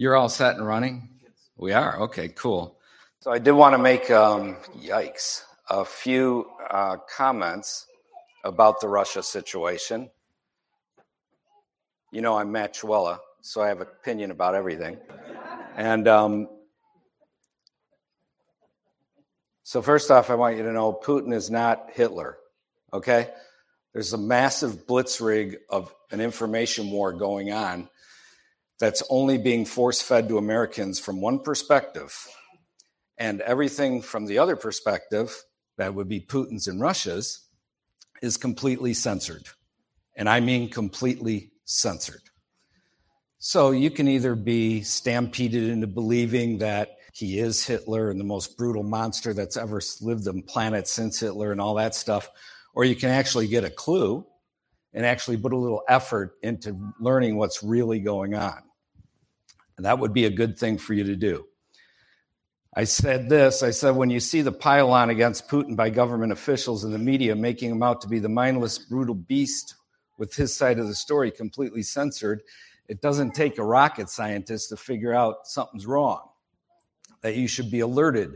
You're all set and running? We are. Okay, cool. So I did want to make, um, yikes, a few uh, comments about the Russia situation. You know, I'm Matt Trewhella, so I have an opinion about everything. And um, so, first off, I want you to know Putin is not Hitler, okay? There's a massive blitzkrieg of an information war going on that's only being force fed to Americans from one perspective. And everything from the other perspective, that would be Putin's and Russia's, is completely censored. And I mean completely censored. So you can either be stampeded into believing that he is Hitler and the most brutal monster that's ever lived on planet since Hitler and all that stuff, or you can actually get a clue and actually put a little effort into learning what's really going on. And that would be a good thing for you to do. I said this I said, when you see the pile-on against Putin by government officials and the media making him out to be the mindless, brutal beast with his side of the story completely censored, it doesn't take a rocket scientist to figure out something's wrong, that you should be alerted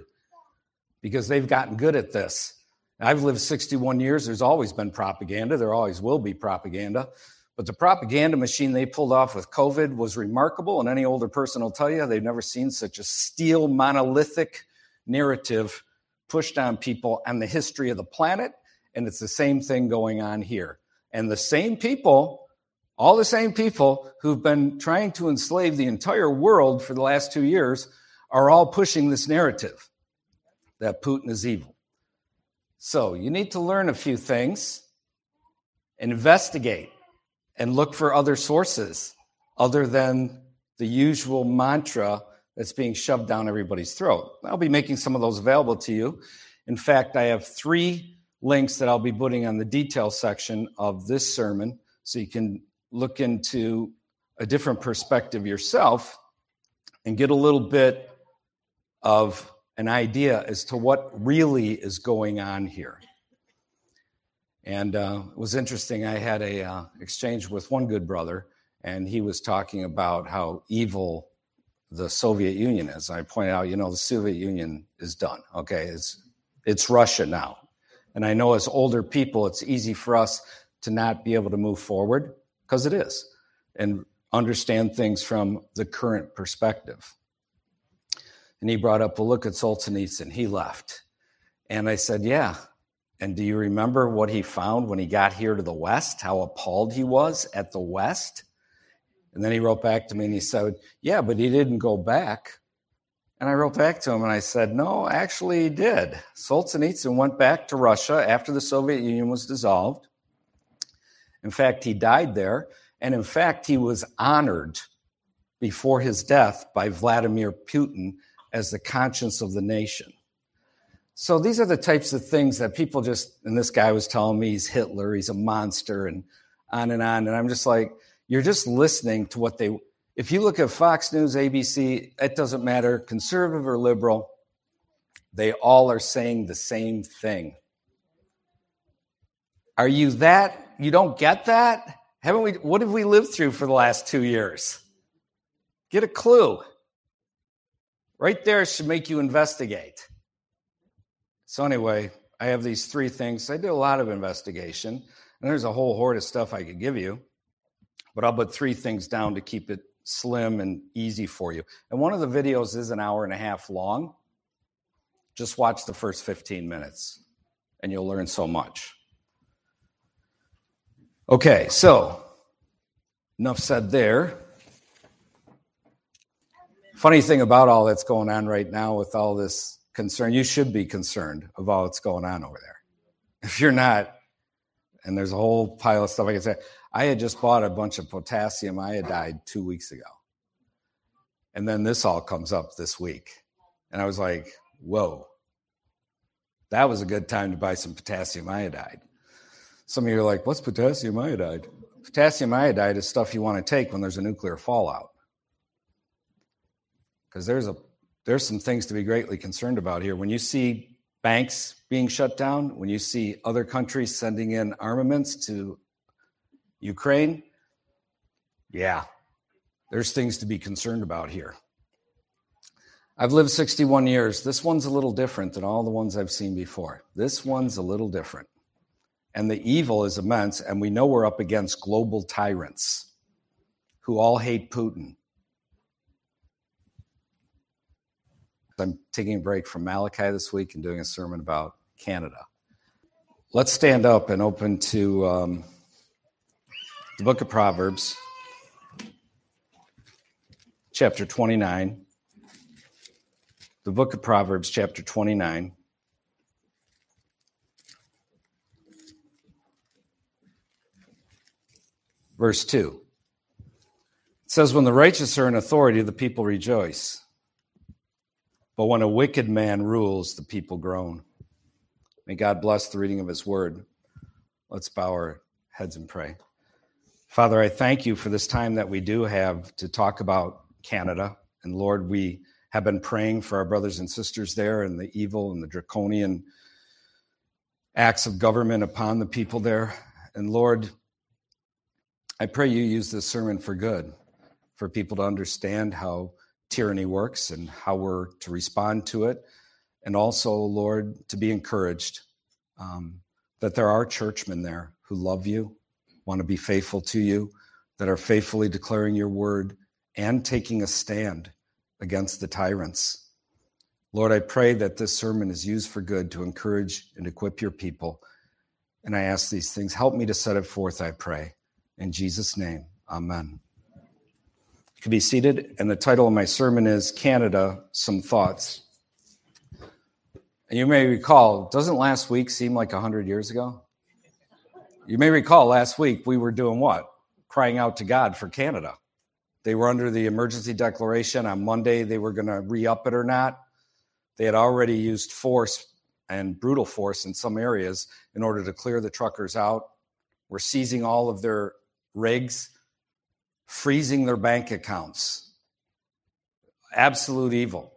because they've gotten good at this. I've lived 61 years. There's always been propaganda. There always will be propaganda. But the propaganda machine they pulled off with COVID was remarkable. And any older person will tell you they've never seen such a steel, monolithic narrative pushed on people and the history of the planet. And it's the same thing going on here. And the same people, all the same people who've been trying to enslave the entire world for the last two years, are all pushing this narrative that Putin is evil. So you need to learn a few things, investigate and look for other sources other than the usual mantra that's being shoved down everybody's throat. I'll be making some of those available to you. In fact, I have three links that I'll be putting on the detail section of this sermon so you can look into a different perspective yourself and get a little bit of an idea as to what really is going on here. And uh, it was interesting. I had a uh, exchange with one good brother, and he was talking about how evil the Soviet Union is. I pointed out, you know, the Soviet Union is done. Okay, it's it's Russia now, and I know as older people, it's easy for us to not be able to move forward because it is, and understand things from the current perspective. And he brought up, well, look at Solzhenitsyn. He left, and I said, yeah, and do you remember what he found when he got here to the West? How appalled he was at the West? And then he wrote back to me and he said, Yeah, but he didn't go back. And I wrote back to him and I said, No, actually, he did. Solzhenitsyn went back to Russia after the Soviet Union was dissolved. In fact, he died there. And in fact, he was honored before his death by Vladimir Putin as the conscience of the nation. So these are the types of things that people just, and this guy was telling me he's Hitler, he's a monster, and on and on. And I'm just like, you're just listening to what they, if you look at Fox News, ABC, it doesn't matter, conservative or liberal, they all are saying the same thing. Are you that, you don't get that? Haven't we, what have we lived through for the last two years? Get a clue. Right there should make you investigate. So, anyway, I have these three things. I did a lot of investigation, and there's a whole horde of stuff I could give you, but I'll put three things down to keep it slim and easy for you. And one of the videos is an hour and a half long. Just watch the first 15 minutes, and you'll learn so much. Okay, so enough said there. Funny thing about all that's going on right now with all this concerned. You should be concerned about what's going on over there. If you're not, and there's a whole pile of stuff I can say. I had just bought a bunch of potassium iodide two weeks ago. And then this all comes up this week. And I was like, whoa, that was a good time to buy some potassium iodide. Some of you are like, what's potassium iodide? Potassium iodide is stuff you want to take when there's a nuclear fallout. Because there's a there's some things to be greatly concerned about here. When you see banks being shut down, when you see other countries sending in armaments to Ukraine, yeah, there's things to be concerned about here. I've lived 61 years. This one's a little different than all the ones I've seen before. This one's a little different. And the evil is immense, and we know we're up against global tyrants who all hate Putin. I'm taking a break from Malachi this week and doing a sermon about Canada. Let's stand up and open to um, the book of Proverbs, chapter 29. The book of Proverbs, chapter 29. Verse 2. It says, When the righteous are in authority, the people rejoice. But when a wicked man rules, the people groan. May God bless the reading of his word. Let's bow our heads and pray. Father, I thank you for this time that we do have to talk about Canada. And Lord, we have been praying for our brothers and sisters there and the evil and the draconian acts of government upon the people there. And Lord, I pray you use this sermon for good, for people to understand how tyranny works and how we're to respond to it. And also, Lord, to be encouraged um, that there are churchmen there who love you, want to be faithful to you, that are faithfully declaring your word and taking a stand against the tyrants. Lord, I pray that this sermon is used for good to encourage and equip your people. And I ask these things. Help me to set it forth, I pray. In Jesus' name, amen can be seated. And the title of my sermon is Canada Some Thoughts. And you may recall, doesn't last week seem like 100 years ago? You may recall last week we were doing what? Crying out to God for Canada. They were under the emergency declaration. On Monday, they were going to re up it or not. They had already used force and brutal force in some areas in order to clear the truckers out. We're seizing all of their rigs freezing their bank accounts. Absolute evil.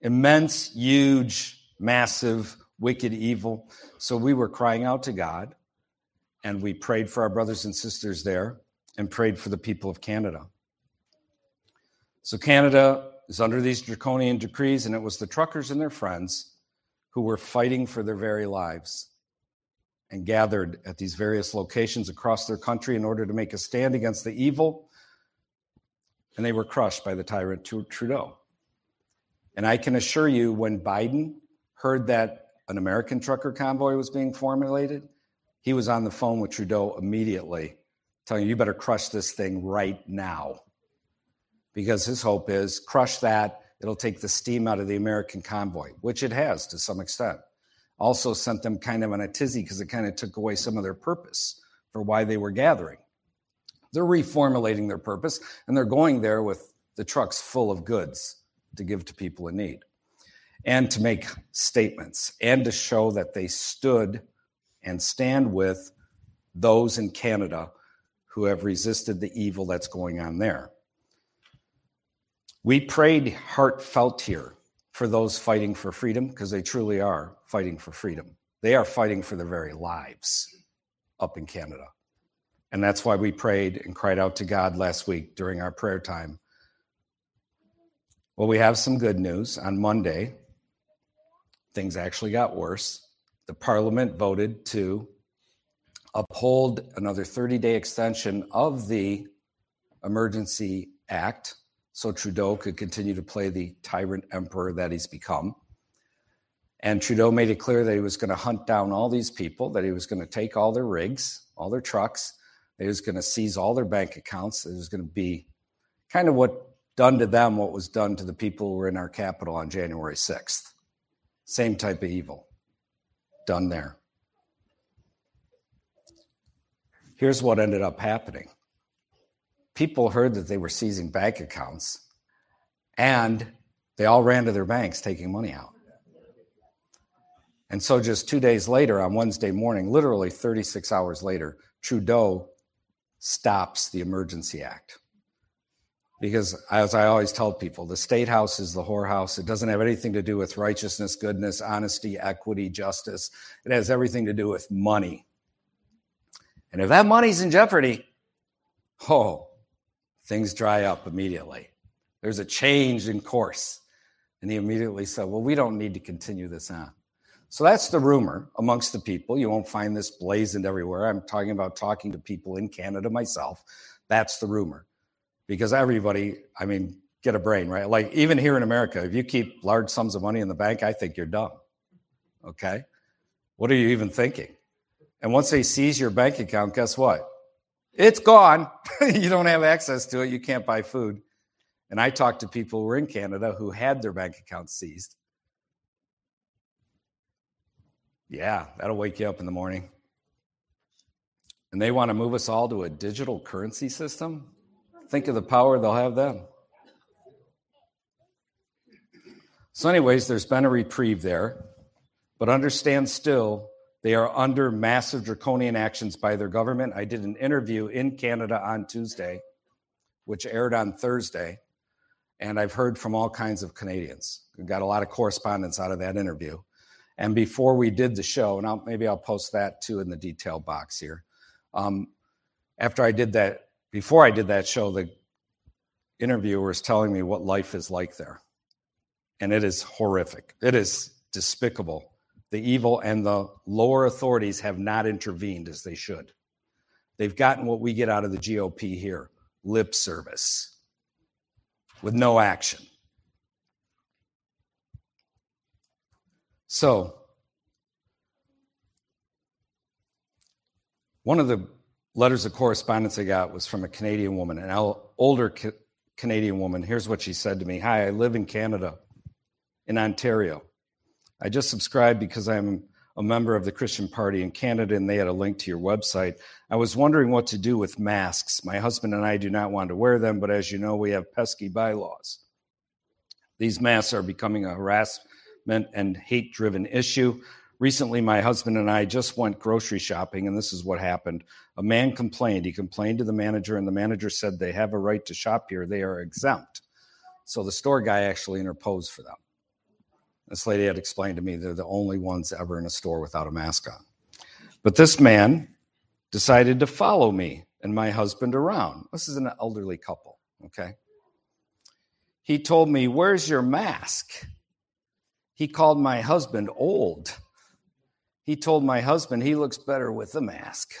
Immense, huge, massive, wicked evil. So we were crying out to God and we prayed for our brothers and sisters there and prayed for the people of Canada. So Canada is under these draconian decrees, and it was the truckers and their friends who were fighting for their very lives and gathered at these various locations across their country in order to make a stand against the evil. And they were crushed by the tyrant Trudeau. And I can assure you, when Biden heard that an American trucker convoy was being formulated, he was on the phone with Trudeau immediately, telling you, you better crush this thing right now. Because his hope is crush that, it'll take the steam out of the American convoy, which it has to some extent also sent them kind of on a tizzy because it kind of took away some of their purpose for why they were gathering. They're reformulating their purpose and they're going there with the trucks full of goods to give to people in need and to make statements and to show that they stood and stand with those in Canada who have resisted the evil that's going on there. We prayed heartfelt here for those fighting for freedom because they truly are fighting for freedom. They are fighting for their very lives up in Canada. And that's why we prayed and cried out to God last week during our prayer time. Well, we have some good news. On Monday, things actually got worse. The parliament voted to uphold another 30 day extension of the Emergency Act so Trudeau could continue to play the tyrant emperor that he's become. And Trudeau made it clear that he was going to hunt down all these people, that he was going to take all their rigs, all their trucks, that he was going to seize all their bank accounts. It was going to be kind of what done to them what was done to the people who were in our capital on January 6th. Same type of evil done there. Here's what ended up happening people heard that they were seizing bank accounts and they all ran to their banks taking money out. And so, just two days later, on Wednesday morning, literally 36 hours later, Trudeau stops the Emergency Act. Because, as I always tell people, the state house is the whorehouse. It doesn't have anything to do with righteousness, goodness, honesty, equity, justice. It has everything to do with money. And if that money's in jeopardy, oh, things dry up immediately. There's a change in course. And he immediately said, Well, we don't need to continue this on. So that's the rumor amongst the people. You won't find this blazoned everywhere. I'm talking about talking to people in Canada myself. That's the rumor. Because everybody, I mean, get a brain, right? Like even here in America, if you keep large sums of money in the bank, I think you're dumb. Okay? What are you even thinking? And once they seize your bank account, guess what? It's gone. you don't have access to it. You can't buy food. And I talked to people who were in Canada who had their bank accounts seized. Yeah, that'll wake you up in the morning. And they want to move us all to a digital currency system? Think of the power they'll have then. So, anyways, there's been a reprieve there, but understand still they are under massive draconian actions by their government. I did an interview in Canada on Tuesday, which aired on Thursday, and I've heard from all kinds of Canadians. We got a lot of correspondence out of that interview. And before we did the show, and I'll, maybe I'll post that too in the detail box here. Um, after I did that, before I did that show, the interviewer was telling me what life is like there. And it is horrific. It is despicable the evil and the lower authorities have not intervened as they should. They've gotten what we get out of the GOP here lip service with no action. So, one of the letters of correspondence I got was from a Canadian woman, an older Canadian woman. Here's what she said to me Hi, I live in Canada, in Ontario. I just subscribed because I'm a member of the Christian Party in Canada and they had a link to your website. I was wondering what to do with masks. My husband and I do not want to wear them, but as you know, we have pesky bylaws. These masks are becoming a harassment and hate driven issue. Recently, my husband and I just went grocery shopping, and this is what happened. A man complained. He complained to the manager, and the manager said they have a right to shop here. They are exempt. So the store guy actually interposed for them. This lady had explained to me they're the only ones ever in a store without a mask on. But this man decided to follow me and my husband around. This is an elderly couple, okay? He told me, Where's your mask? He called my husband old. He told my husband he looks better with a mask,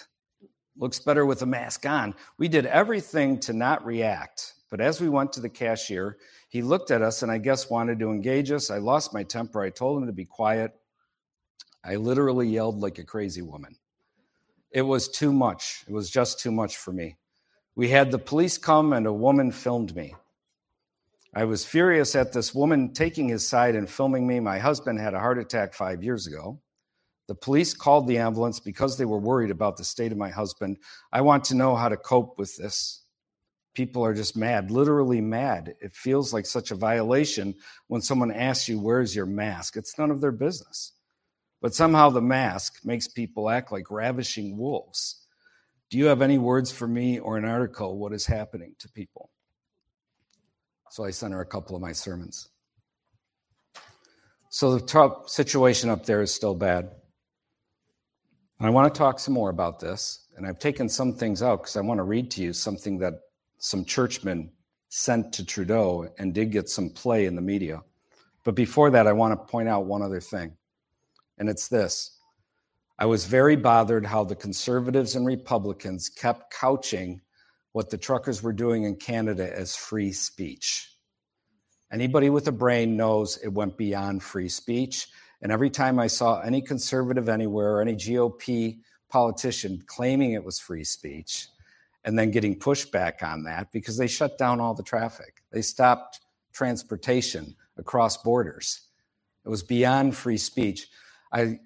looks better with a mask on. We did everything to not react. But as we went to the cashier, he looked at us and I guess wanted to engage us. I lost my temper. I told him to be quiet. I literally yelled like a crazy woman. It was too much. It was just too much for me. We had the police come and a woman filmed me. I was furious at this woman taking his side and filming me. My husband had a heart attack five years ago. The police called the ambulance because they were worried about the state of my husband. I want to know how to cope with this people are just mad, literally mad. It feels like such a violation when someone asks you, Where's your mask? It's none of their business. But somehow the mask makes people act like ravishing wolves. Do you have any words for me or an article? What is happening to people? So I sent her a couple of my sermons. So the top situation up there is still bad. And I want to talk some more about this. And I've taken some things out because I want to read to you something that some churchmen sent to Trudeau and did get some play in the media. But before that, I want to point out one other thing, and it's this. I was very bothered how the conservatives and Republicans kept couching what the truckers were doing in Canada as free speech. Anybody with a brain knows it went beyond free speech. And every time I saw any conservative anywhere or any GOP politician claiming it was free speech, and then getting pushback on that because they shut down all the traffic. They stopped transportation across borders. It was beyond free speech. I,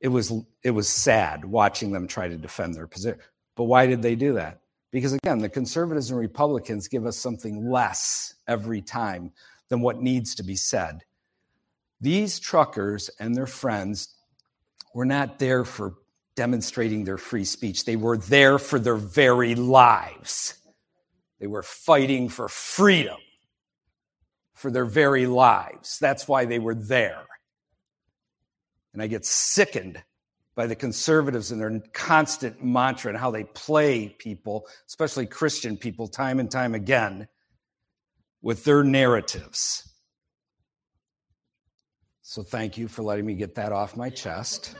it was it was sad watching them try to defend their position. But why did they do that? Because again, the conservatives and Republicans give us something less every time than what needs to be said. These truckers and their friends were not there for demonstrating their free speech. They were there for their very lives. They were fighting for freedom for their very lives. That's why they were there. And I get sickened by the conservatives and their constant mantra and how they play people, especially Christian people, time and time again with their narratives. So thank you for letting me get that off my chest.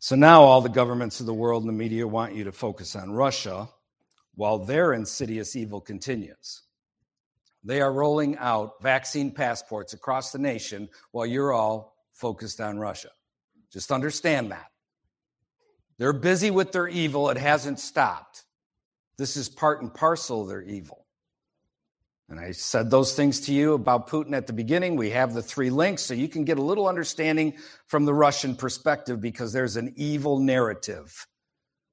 So now all the governments of the world and the media want you to focus on Russia while their insidious evil continues. They are rolling out vaccine passports across the nation while you're all focused on Russia. Just understand that. They're busy with their evil, it hasn't stopped. This is part and parcel of their evil. And I said those things to you about Putin at the beginning. We have the three links so you can get a little understanding from the Russian perspective because there's an evil narrative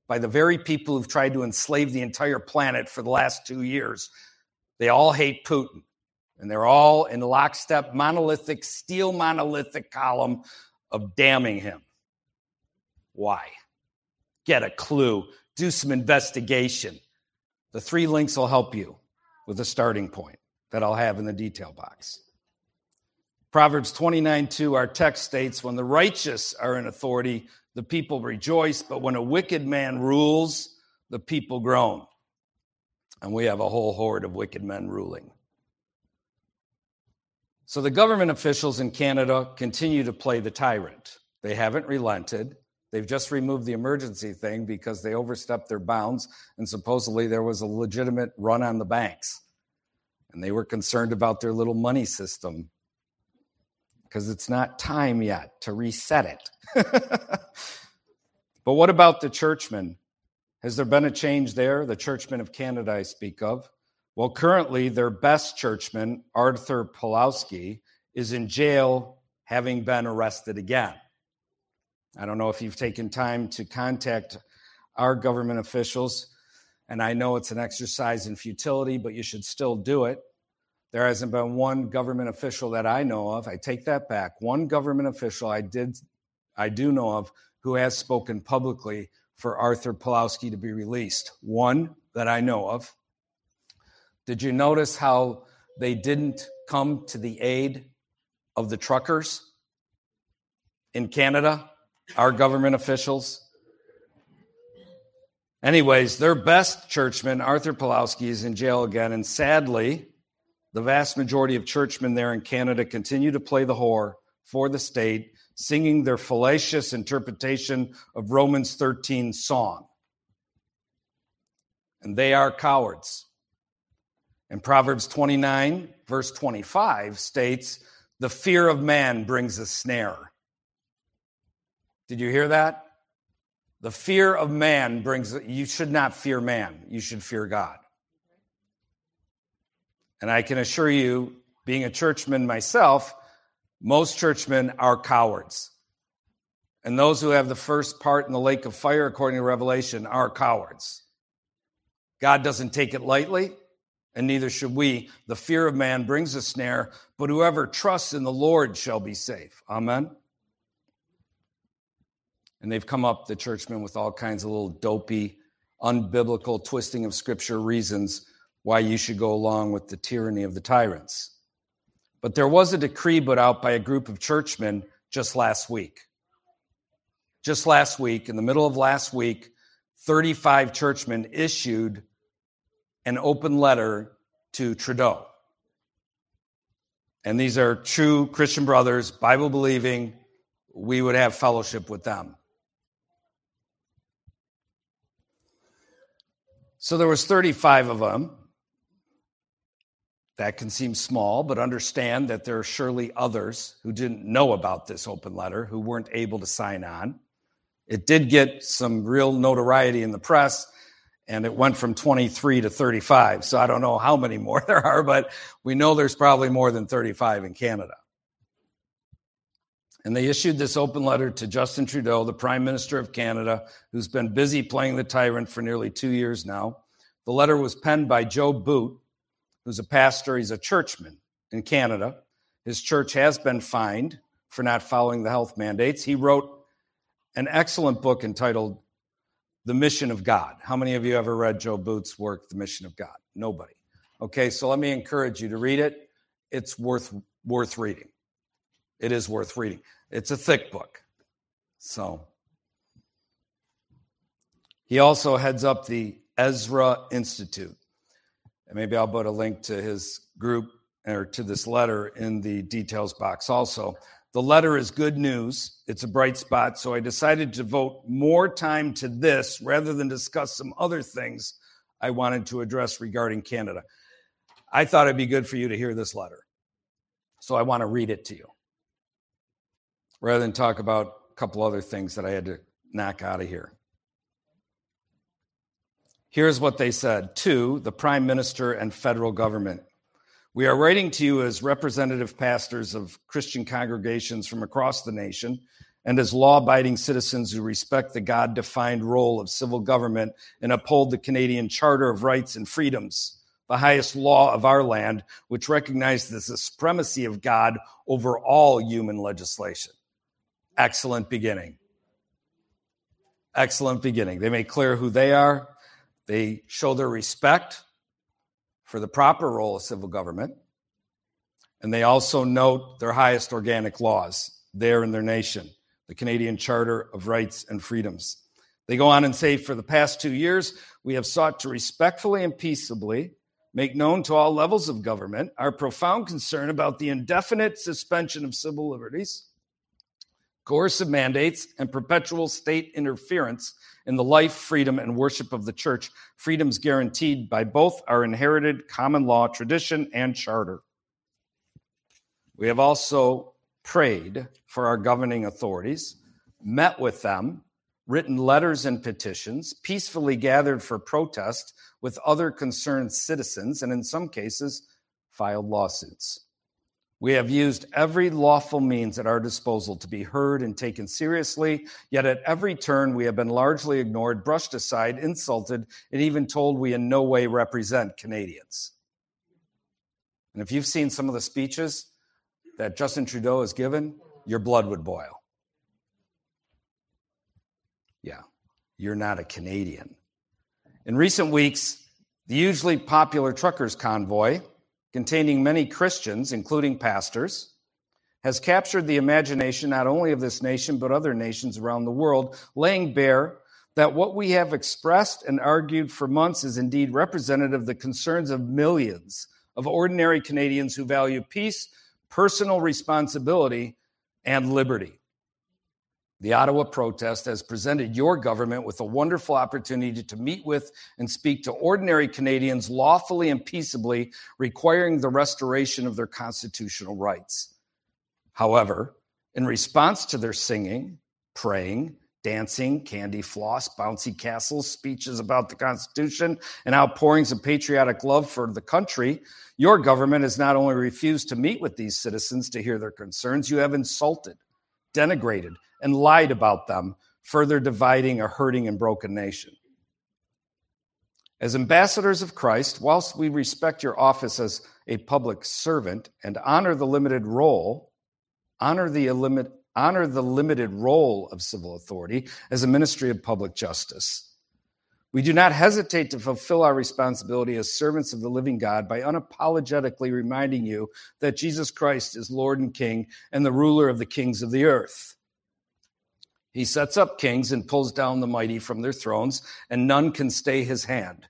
by the very people who've tried to enslave the entire planet for the last two years. They all hate Putin. And they're all in lockstep, monolithic, steel monolithic column of damning him. Why? Get a clue, do some investigation. The three links will help you with a starting point that I'll have in the detail box. Proverbs 29 2, our text states, When the righteous are in authority, the people rejoice, but when a wicked man rules, the people groan. And we have a whole horde of wicked men ruling. So the government officials in Canada continue to play the tyrant. They haven't relented. They've just removed the emergency thing because they overstepped their bounds and supposedly there was a legitimate run on the banks. And they were concerned about their little money system because it's not time yet to reset it. but what about the churchmen? Has there been a change there? The churchmen of Canada, I speak of. Well, currently, their best churchman, Arthur Pawlowski, is in jail having been arrested again. I don't know if you've taken time to contact our government officials, and I know it's an exercise in futility, but you should still do it. There hasn't been one government official that I know of. I take that back. One government official I did I do know of who has spoken publicly for Arthur Pawlowski to be released. One that I know of. Did you notice how they didn't come to the aid of the truckers in Canada? Our government officials. Anyways, their best churchman, Arthur Pawlowski, is in jail again. And sadly, the vast majority of churchmen there in Canada continue to play the whore for the state, singing their fallacious interpretation of Romans 13 song. And they are cowards. And Proverbs 29, verse 25 states, The fear of man brings a snare did you hear that? The fear of man brings, you should not fear man, you should fear God. And I can assure you, being a churchman myself, most churchmen are cowards. And those who have the first part in the lake of fire, according to Revelation, are cowards. God doesn't take it lightly, and neither should we. The fear of man brings a snare, but whoever trusts in the Lord shall be safe. Amen. And they've come up, the churchmen, with all kinds of little dopey, unbiblical twisting of scripture reasons why you should go along with the tyranny of the tyrants. But there was a decree put out by a group of churchmen just last week. Just last week, in the middle of last week, 35 churchmen issued an open letter to Trudeau. And these are true Christian brothers, Bible believing. We would have fellowship with them. So there was 35 of them. That can seem small, but understand that there are surely others who didn't know about this open letter, who weren't able to sign on. It did get some real notoriety in the press, and it went from 23 to 35. So I don't know how many more there are, but we know there's probably more than 35 in Canada. And they issued this open letter to Justin Trudeau, the Prime Minister of Canada, who's been busy playing the tyrant for nearly two years now. The letter was penned by Joe Boot, who's a pastor, he's a churchman in Canada. His church has been fined for not following the health mandates. He wrote an excellent book entitled The Mission of God. How many of you ever read Joe Boot's work, The Mission of God? Nobody. Okay, so let me encourage you to read it. It's worth worth reading. it is worth reading. It's a thick book. So he also heads up the Ezra Institute. And maybe I'll put a link to his group or to this letter in the details box also. The letter is good news. It's a bright spot. So I decided to devote more time to this rather than discuss some other things I wanted to address regarding Canada. I thought it'd be good for you to hear this letter. So I want to read it to you rather than talk about a couple other things that I had to knock out of here. Here's what they said to the Prime Minister and federal government we are writing to you as representative pastors of Christian congregations from across the nation and as law abiding citizens who respect the God defined role of civil government and uphold the Canadian Charter of Rights and Freedoms, the highest law of our land, which recognizes the supremacy of God over all human legislation. Excellent beginning. Excellent beginning. They make clear who they are, they show their respect for the proper role of civil government. And they also note their highest organic laws there in their nation, the Canadian Charter of Rights and Freedoms. They go on and say, for the past two years, we have sought to respectfully and peaceably make known to all levels of government our profound concern about the indefinite suspension of civil liberties, coercive mandates, and perpetual state interference in the life, freedom, and worship of the church, freedoms guaranteed by both our inherited common law tradition and charter. We have also prayed for our governing authorities, met with them, written letters and petitions, peacefully gathered for protest with other concerned citizens, and in some cases, filed lawsuits. We have used every lawful means at our disposal to be heard and taken seriously, yet at every turn we have been largely ignored, brushed aside, insulted, and even told we in no way represent Canadians. And if you've seen some of the speeches that Justin Trudeau has given, your blood would boil. Yeah, you're not a Canadian. In recent weeks, the usually popular truckers convoy containing many Christians, including pastors, has captured the imagination not only of this nation, but other nations around the world, laying bare that what we have expressed and argued for months is indeed representative of the concerns of millions of ordinary Canadians who value peace, personal responsibility, and liberty. The Ottawa protest has presented your government with a wonderful opportunity to meet with and speak to ordinary Canadians lawfully and peaceably, requiring the restoration of their constitutional rights. However, in response to their singing, praying, dancing, candy floss, bouncy castles, speeches about the Constitution, and outpourings of patriotic love for the country, your government has not only refused to meet with these citizens to hear their concerns, you have insulted, denigrated, and lied about them, further dividing a hurting and broken nation. As ambassadors of Christ, whilst we respect your office as a public servant and honor the limited role, honor the, limit, honor the limited role of civil authority as a ministry of public justice. We do not hesitate to fulfill our responsibility as servants of the living God by unapologetically reminding you that Jesus Christ is Lord and King and the ruler of the kings of the earth. He sets up kings and pulls down the mighty from their thrones, and none can stay his hand.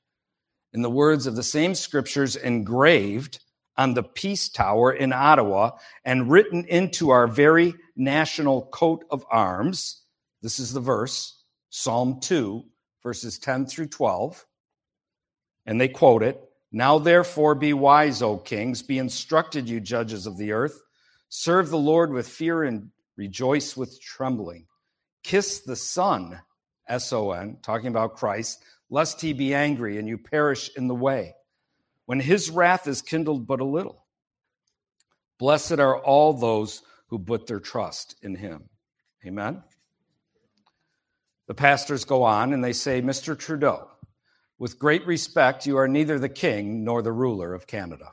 In the words of the same scriptures engraved on the Peace Tower in Ottawa and written into our very national coat of arms, this is the verse, Psalm 2, verses 10 through 12. And they quote it Now therefore be wise, O kings, be instructed, you judges of the earth. Serve the Lord with fear and rejoice with trembling. Kiss the Son, S O N, talking about Christ, lest he be angry and you perish in the way, when his wrath is kindled but a little. Blessed are all those who put their trust in him. Amen. The pastors go on and they say, Mr. Trudeau, with great respect, you are neither the king nor the ruler of Canada.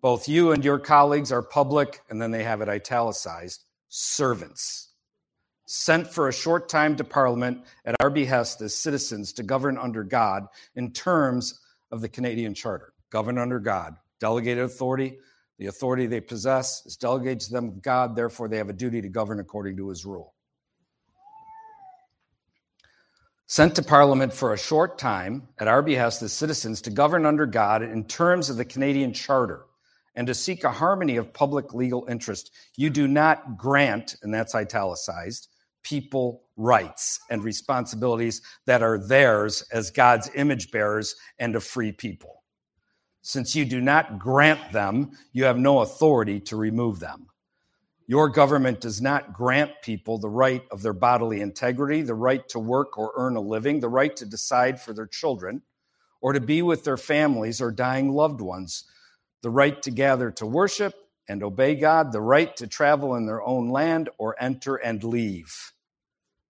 Both you and your colleagues are public, and then they have it italicized, servants sent for a short time to Parliament at our behest as citizens to govern under God in terms of the Canadian Charter. Govern under God, delegated authority, The authority they possess is delegated to them of God, therefore, they have a duty to govern according to his rule. Sent to Parliament for a short time at our behest as citizens to govern under God in terms of the Canadian Charter and to seek a harmony of public legal interest. You do not grant, and that's italicized, people rights and responsibilities that are theirs as God's image bearers and a free people. Since you do not grant them, you have no authority to remove them. Your government does not grant people the right of their bodily integrity, the right to work or earn a living, the right to decide for their children, or to be with their families or dying loved ones, the right to gather to worship and obey God, the right to travel in their own land or enter and leave.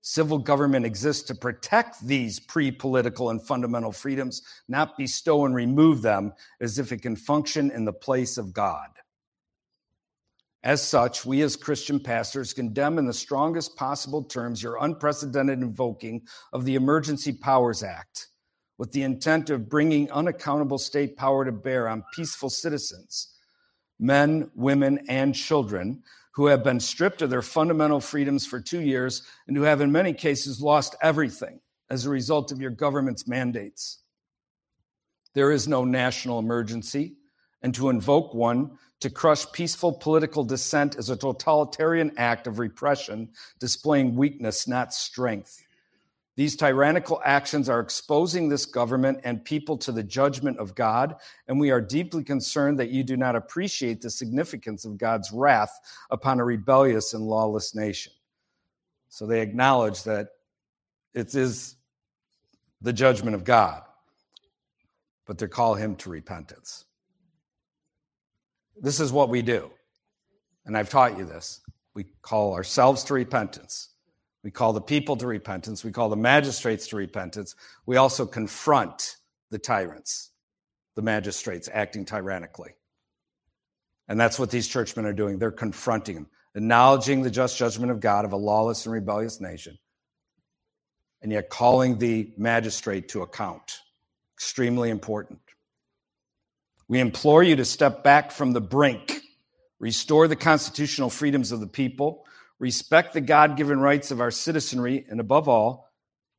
Civil government exists to protect these pre political and fundamental freedoms, not bestow and remove them as if it can function in the place of God. As such, we as Christian pastors condemn in the strongest possible terms your unprecedented invoking of the Emergency Powers Act with the intent of bringing unaccountable state power to bear on peaceful citizens, men, women, and children who have been stripped of their fundamental freedoms for two years and who have, in many cases, lost everything as a result of your government's mandates. There is no national emergency, and to invoke one to crush peaceful political dissent is a totalitarian act of repression, displaying weakness, not strength. These tyrannical actions are exposing this government and people to the judgment of God, and we are deeply concerned that you do not appreciate the significance of God's wrath upon a rebellious and lawless nation. So they acknowledge that it is the judgment of God, but they call him to repentance. This is what we do. And I've taught you this. We call ourselves to repentance. We call the people to repentance. We call the magistrates to repentance. We also confront the tyrants, the magistrates acting tyrannically. And that's what these churchmen are doing. They're confronting them, acknowledging the just judgment of God of a lawless and rebellious nation, and yet calling the magistrate to account. Extremely important. We implore you to step back from the brink, restore the constitutional freedoms of the people, respect the God given rights of our citizenry, and above all,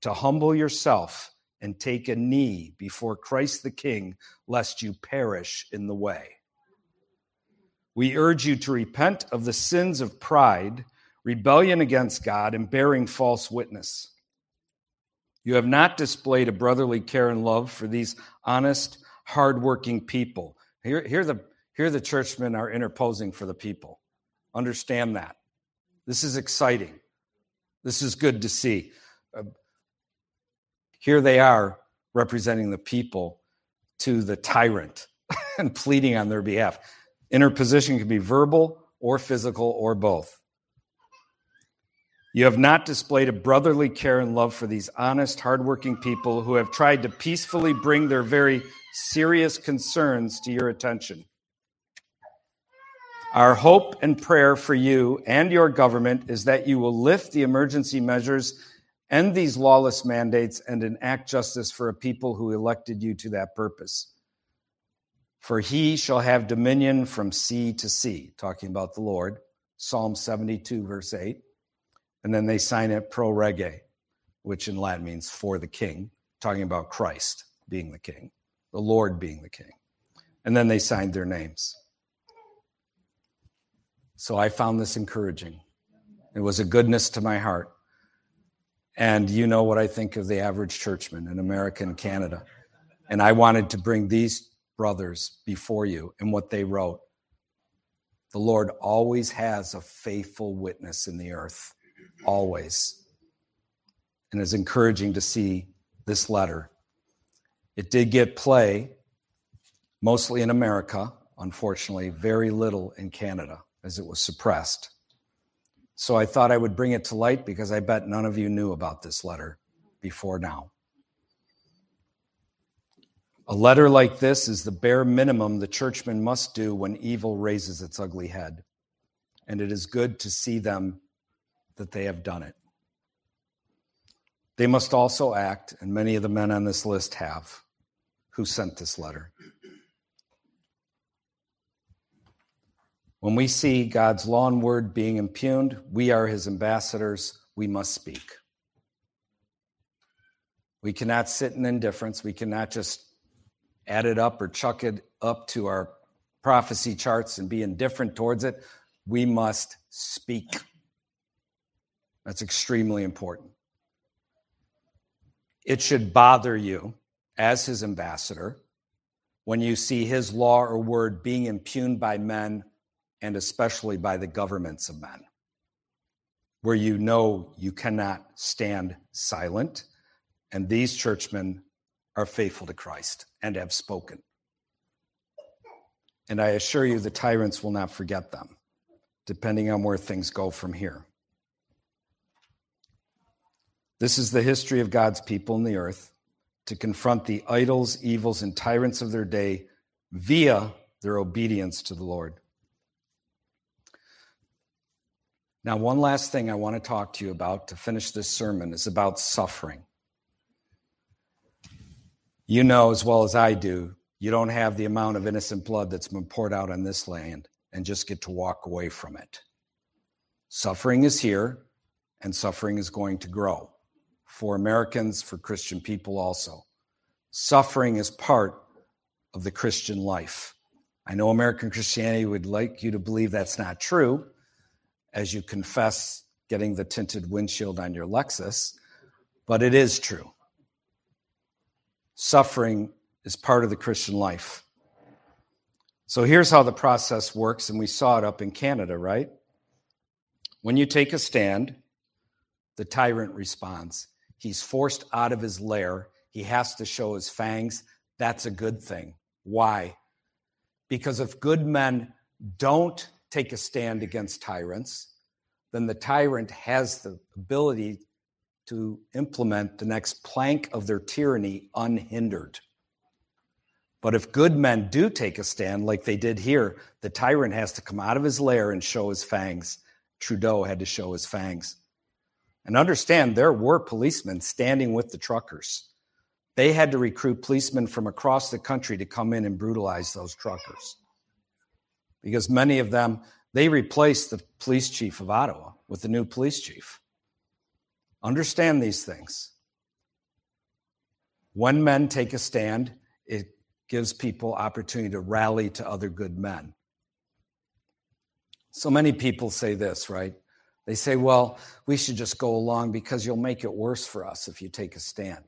to humble yourself and take a knee before Christ the King, lest you perish in the way. We urge you to repent of the sins of pride, rebellion against God, and bearing false witness. You have not displayed a brotherly care and love for these honest, hardworking people. Here, here, the, here the churchmen are interposing for the people. Understand that. This is exciting. This is good to see. Uh, here they are representing the people to the tyrant and pleading on their behalf. Interposition can be verbal or physical or both. You have not displayed a brotherly care and love for these honest, hardworking people who have tried to peacefully bring their very serious concerns to your attention. Our hope and prayer for you and your government is that you will lift the emergency measures, end these lawless mandates, and enact justice for a people who elected you to that purpose. For he shall have dominion from sea to sea, talking about the Lord, Psalm 72, verse 8. And then they sign it pro rege, which in Latin means for the king, talking about Christ being the king, the Lord being the king. And then they signed their names. So I found this encouraging. It was a goodness to my heart. And you know what I think of the average churchman in America and Canada. And I wanted to bring these brothers before you and what they wrote. The Lord always has a faithful witness in the earth, always. And it's encouraging to see this letter. It did get play, mostly in America, unfortunately, very little in Canada as it was suppressed. So I thought I would bring it to light because I bet none of you knew about this letter before now. A letter like this is the bare minimum the churchman must do when evil raises its ugly head. And it is good to see them that they have done it. They must also act, and many of the men on this list have, who sent this letter. When we see God's law and word being impugned, we are his ambassadors. We must speak. We cannot sit in indifference. We cannot just add it up or chuck it up to our prophecy charts and be indifferent towards it. We must speak. That's extremely important. It should bother you as his ambassador when you see his law or word being impugned by men and especially by the governments of men, where you know you cannot stand silent. And these churchmen are faithful to Christ and have spoken. And I assure you, the tyrants will not forget them, depending on where things go from here. This is the history of God's people in the earth to confront the idols, evils, and tyrants of their day via their obedience to the Lord. Now, one last thing I want to talk to you about to finish this sermon is about suffering. You know as well as I do, you don't have the amount of innocent blood that's been poured out on this land and just get to walk away from it. Suffering is here, and suffering is going to grow for Americans, for Christian people also. Suffering is part of the Christian life. I know American Christianity would like you to believe that's not true as you confess getting the tinted windshield on your Lexus, but it is true. Suffering is part of the Christian life. So here's how the process works, and we saw it up in Canada, right? When you take a stand, the tyrant responds. He's forced out of his lair. He has to show his fangs. That's a good thing. Why? Because if good men don't take a stand against tyrants, then the tyrant has the ability to implement the next plank of their tyranny unhindered. But if good men do take a stand, like they did here, the tyrant has to come out of his lair and show his fangs. Trudeau had to show his fangs. And understand, there were policemen standing with the truckers. They had to recruit policemen from across the country to come in and brutalize those truckers because many of them they replaced the police chief of Ottawa with the new police chief. Understand these things. When men take a stand, it gives people opportunity to rally to other good men. So many people say this, right? They say, well, we should just go along because you'll make it worse for us if you take a stand.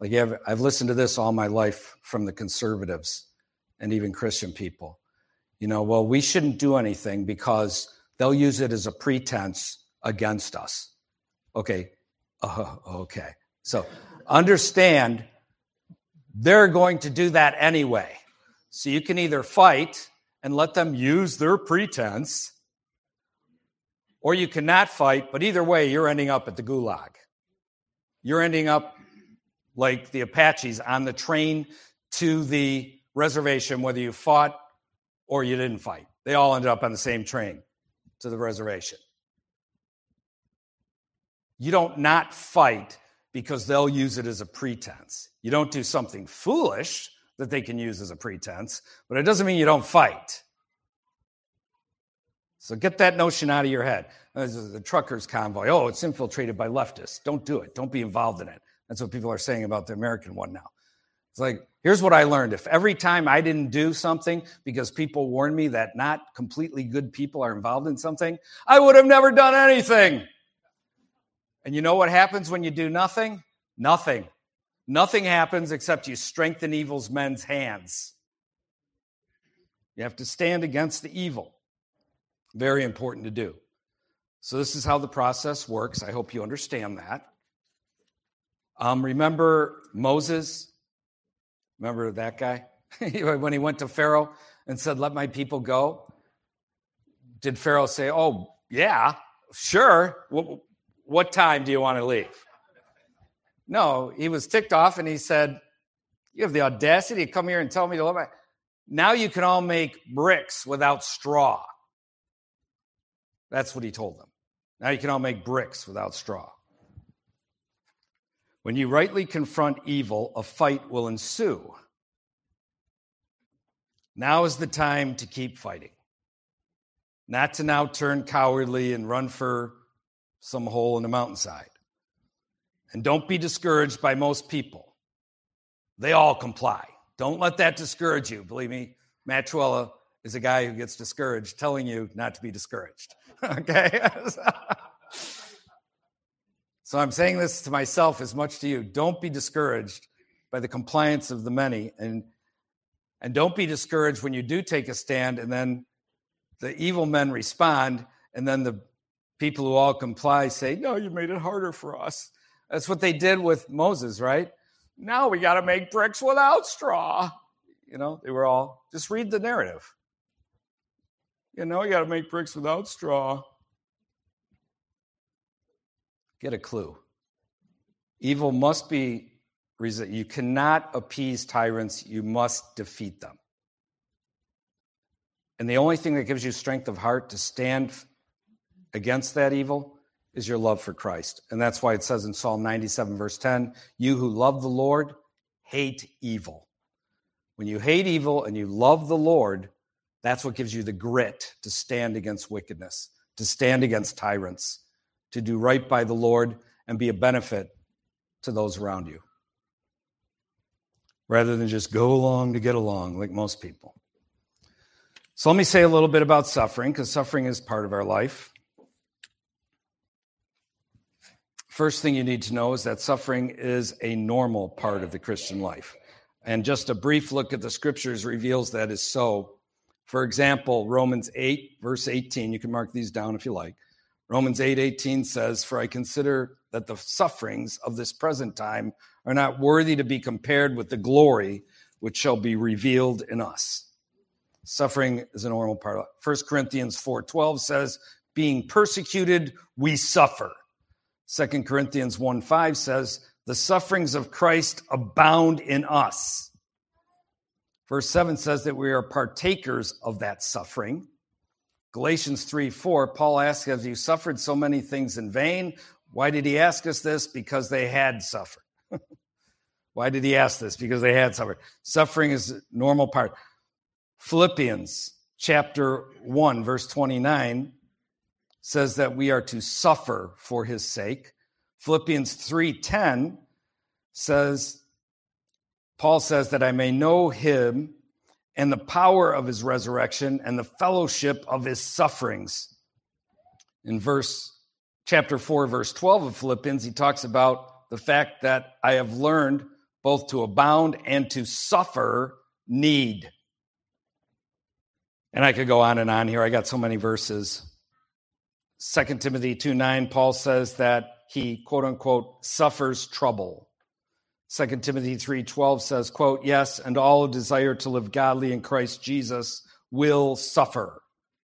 Like, I've listened to this all my life from the conservatives and even Christian people you know, well, we shouldn't do anything because they'll use it as a pretense against us. Okay. Uh, okay. So understand they're going to do that anyway. So you can either fight and let them use their pretense, or you cannot fight, but either way, you're ending up at the gulag. You're ending up like the Apaches on the train to the reservation, whether you fought or you didn't fight. They all ended up on the same train to the reservation. You don't not fight because they'll use it as a pretense. You don't do something foolish that they can use as a pretense, but it doesn't mean you don't fight. So get that notion out of your head. The truckers' convoy, oh, it's infiltrated by leftists. Don't do it. Don't be involved in it. That's what people are saying about the American one now. It's like, here's what I learned. If every time I didn't do something because people warned me that not completely good people are involved in something, I would have never done anything. And you know what happens when you do nothing? Nothing. Nothing happens except you strengthen evil's men's hands. You have to stand against the evil. Very important to do. So, this is how the process works. I hope you understand that. Um, remember Moses Remember that guy? when he went to Pharaoh and said, Let my people go? Did Pharaoh say, Oh, yeah, sure. What, what time do you want to leave? No, he was ticked off and he said, You have the audacity to come here and tell me to let my. Now you can all make bricks without straw. That's what he told them. Now you can all make bricks without straw. When you rightly confront evil, a fight will ensue. Now is the time to keep fighting. not to now turn cowardly and run for some hole in the mountainside. And don't be discouraged by most people. They all comply. Don't let that discourage you. Believe me, Matt is a guy who gets discouraged telling you not to be discouraged. okay? so I'm saying this to myself as much to you. Don't be discouraged by the compliance of the many and and don't be discouraged when you do take a stand and then the evil men respond and then the people who all comply say, "No, you made it harder for us." That's what they did with Moses, right? Now we got to make bricks without straw. You know, they were all just read the narrative. You know, you got to make bricks without straw. Get a clue. Evil must be resisted. you cannot appease tyrants, you must defeat them. And the only thing that gives you strength of heart to stand against that evil is your love for Christ. And that's why it says in Psalm 97, verse 10, You who love the Lord hate evil. When you hate evil and you love the Lord, that's what gives you the grit to stand against wickedness, to stand against tyrants, to do right by the Lord and be a benefit to those around you, rather than just go along to get along like most people. So let me say a little bit about suffering, because suffering is part of our life. First thing you need to know is that suffering is a normal part of the Christian life. And just a brief look at the scriptures reveals that is so. For example, Romans 8, verse 18, you can mark these down if you like. Romans 8 18 says, For I consider that the sufferings of this present time are not worthy to be compared with the glory which shall be revealed in us. Suffering is a normal part of it. 1 Corinthians 4 12 says, Being persecuted, we suffer. 2 Corinthians 1 5 says, The sufferings of Christ abound in us. Verse 7 says that we are partakers of that suffering. Galatians 3 4, Paul asks, Have you suffered so many things in vain? Why did he ask us this? Because they had suffered. Why did he ask this? Because they had suffered. Suffering is a normal part. Philippians chapter 1, verse 29 says that we are to suffer for his sake. Philippians 3:10 says Paul says that I may know him and the power of his resurrection and the fellowship of his sufferings. In verse chapter 4 verse 12 of Philippians he talks about the fact that I have learned both to abound and to suffer need. And I could go on and on here. I got so many verses. 2 Timothy 2 9, Paul says that he, quote unquote, suffers trouble. 2 Timothy 3:12 says, quote, "Yes, and all who desire to live godly in Christ Jesus will suffer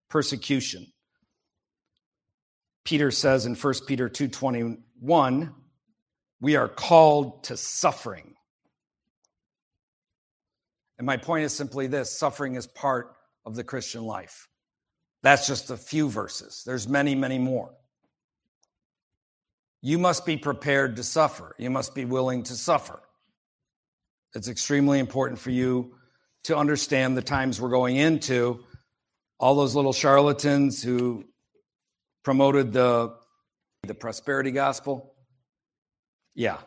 persecution." Peter says in 1 Peter 2:21, "We are called to suffering." And my point is simply this, suffering is part of the Christian life. That's just a few verses. There's many, many more. You must be prepared to suffer. You must be willing to suffer. It's extremely important for you to understand the times we're going into. All those little charlatans who promoted the, the prosperity gospel, yeah,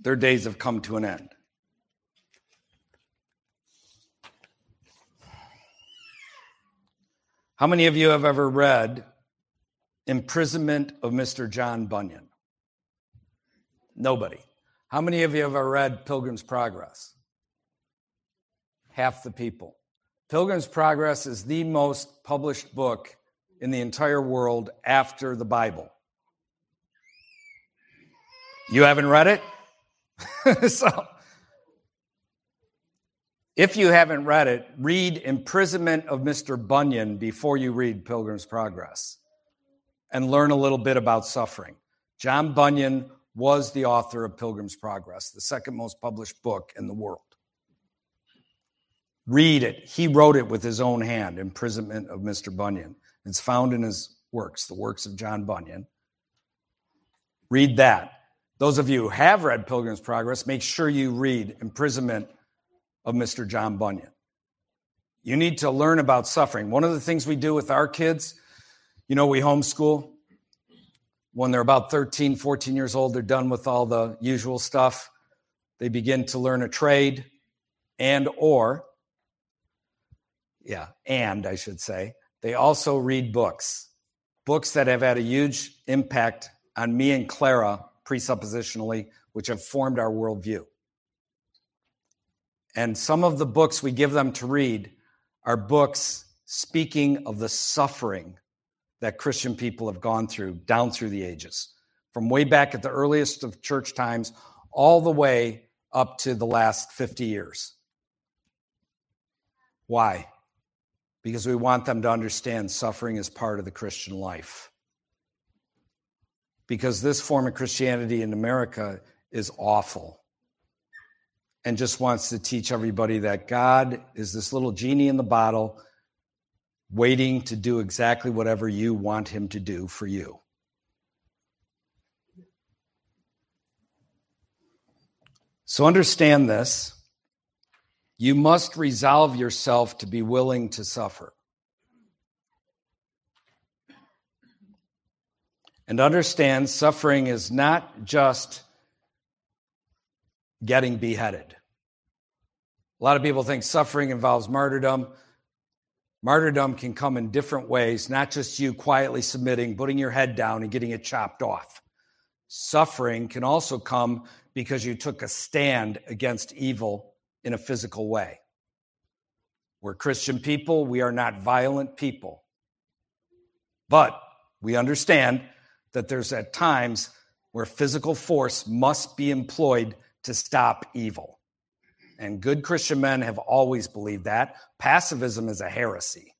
their days have come to an end. How many of you have ever read Imprisonment of Mr. John Bunyan? Nobody. How many of you have ever read Pilgrim's Progress? Half the people. Pilgrim's Progress is the most published book in the entire world after the Bible. You haven't read it? so, if you haven't read it, read Imprisonment of Mr. Bunyan before you read Pilgrim's Progress and learn a little bit about suffering. John Bunyan was the author of Pilgrim's Progress, the second most published book in the world. Read it. He wrote it with his own hand, Imprisonment of Mr. Bunyan. It's found in his works, the works of John Bunyan. Read that. Those of you who have read Pilgrim's Progress, make sure you read Imprisonment of Mr. John Bunyan. You need to learn about suffering. One of the things we do with our kids You know, we homeschool. When they're about 13, 14 years old, they're done with all the usual stuff. They begin to learn a trade and or yeah, and I should say, they also read books. Books that have had a huge impact on me and Clara presuppositionally, which have formed our worldview. And some of the books we give them to read are books speaking of the suffering that Christian people have gone through down through the ages, from way back at the earliest of church times all the way up to the last 50 years. Why? Because we want them to understand suffering is part of the Christian life. Because this form of Christianity in America is awful and just wants to teach everybody that God is this little genie in the bottle waiting to do exactly whatever you want him to do for you. So understand this. You must resolve yourself to be willing to suffer. And understand suffering is not just getting beheaded. A lot of people think suffering involves martyrdom. Martyrdom can come in different ways, not just you quietly submitting, putting your head down, and getting it chopped off. Suffering can also come because you took a stand against evil in a physical way. We're Christian people, we are not violent people. But we understand that there's at times where physical force must be employed to stop evil. And good Christian men have always believed that. Pacifism is a heresy,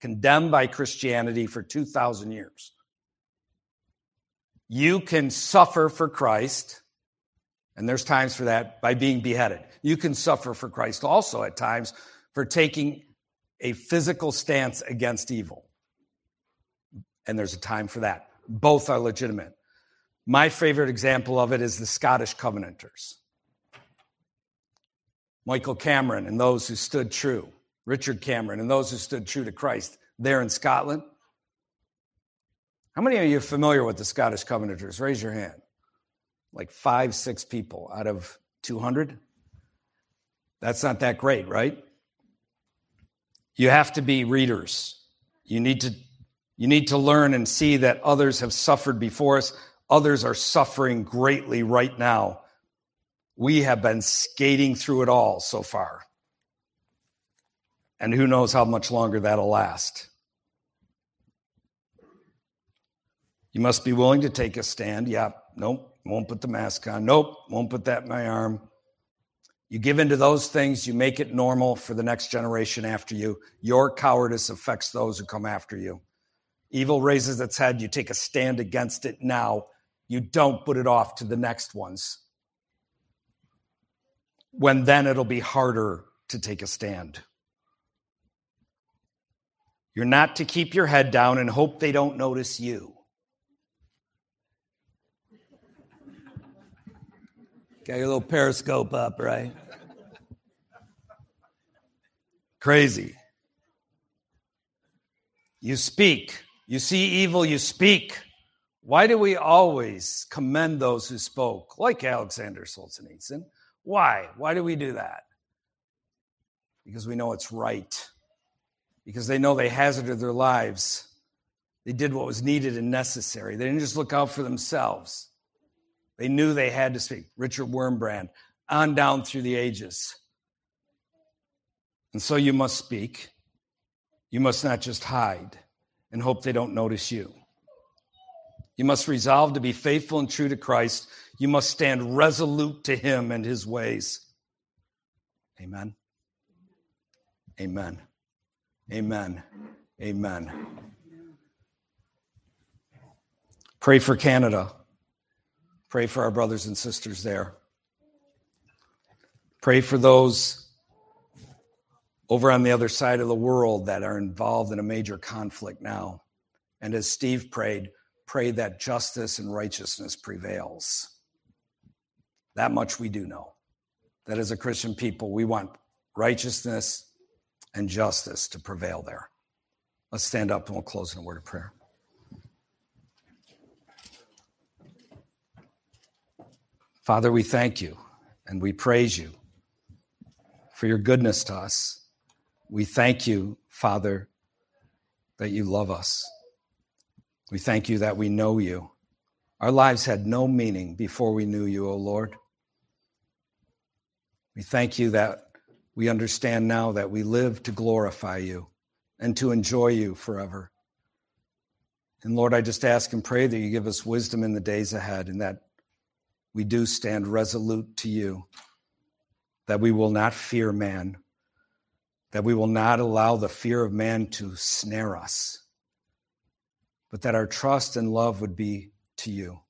condemned by Christianity for 2,000 years. You can suffer for Christ, and there's times for that by being beheaded. You can suffer for Christ also at times for taking a physical stance against evil. And there's a time for that. Both are legitimate. My favorite example of it is the Scottish Covenanters. Michael Cameron and those who stood true, Richard Cameron and those who stood true to Christ there in Scotland. How many of you are familiar with the Scottish Covenanters? Raise your hand. Like five, six people out of 200. That's not that great, right? You have to be readers. You need to you need to learn and see that others have suffered before us. Others are suffering greatly right now. We have been skating through it all so far. And who knows how much longer that'll last. You must be willing to take a stand. Yeah, nope, won't put the mask on. Nope, won't put that in my arm. You give into those things, you make it normal for the next generation after you. Your cowardice affects those who come after you. Evil raises its head, you take a stand against it now. You don't put it off to the next ones. When then it'll be harder to take a stand. You're not to keep your head down and hope they don't notice you. Got your little periscope up, right? Crazy. You speak. You see evil, you speak. Why do we always commend those who spoke, like Alexander Solzhenitsyn? Why? Why do we do that? Because we know it's right. Because they know they hazarded their lives. They did what was needed and necessary. They didn't just look out for themselves. They knew they had to speak. Richard Wurmbrand, on down through the ages. And so you must speak. You must not just hide and hope they don't notice you. You must resolve to be faithful and true to Christ. You must stand resolute to him and his ways. Amen. Amen. Amen. Amen. Pray for Canada. Pray for our brothers and sisters there. Pray for those over on the other side of the world that are involved in a major conflict now. And as Steve prayed, pray that justice and righteousness prevails. That much we do know. That as a Christian people, we want righteousness and justice to prevail there. Let's stand up and we'll close in a word of prayer. Father, we thank you and we praise you for your goodness to us. We thank you, Father, that you love us. We thank you that we know you. Our lives had no meaning before we knew you, O Lord. We thank you that we understand now that we live to glorify you and to enjoy you forever. And Lord, I just ask and pray that you give us wisdom in the days ahead and that we do stand resolute to you, that we will not fear man, that we will not allow the fear of man to snare us, but that our trust and love would be to you.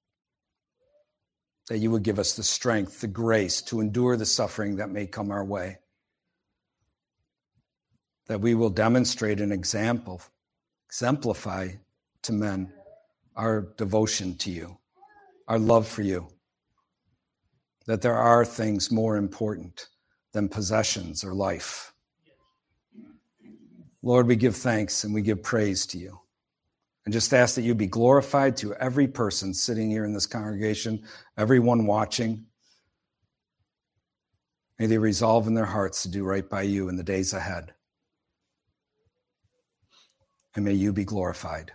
That you would give us the strength, the grace to endure the suffering that may come our way. That we will demonstrate an example, exemplify to men our devotion to you, our love for you. That there are things more important than possessions or life. Lord, we give thanks and we give praise to you and just ask that you be glorified to every person sitting here in this congregation, everyone watching. May they resolve in their hearts to do right by you in the days ahead. And may you be glorified.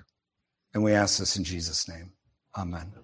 And we ask this in Jesus' name. Amen.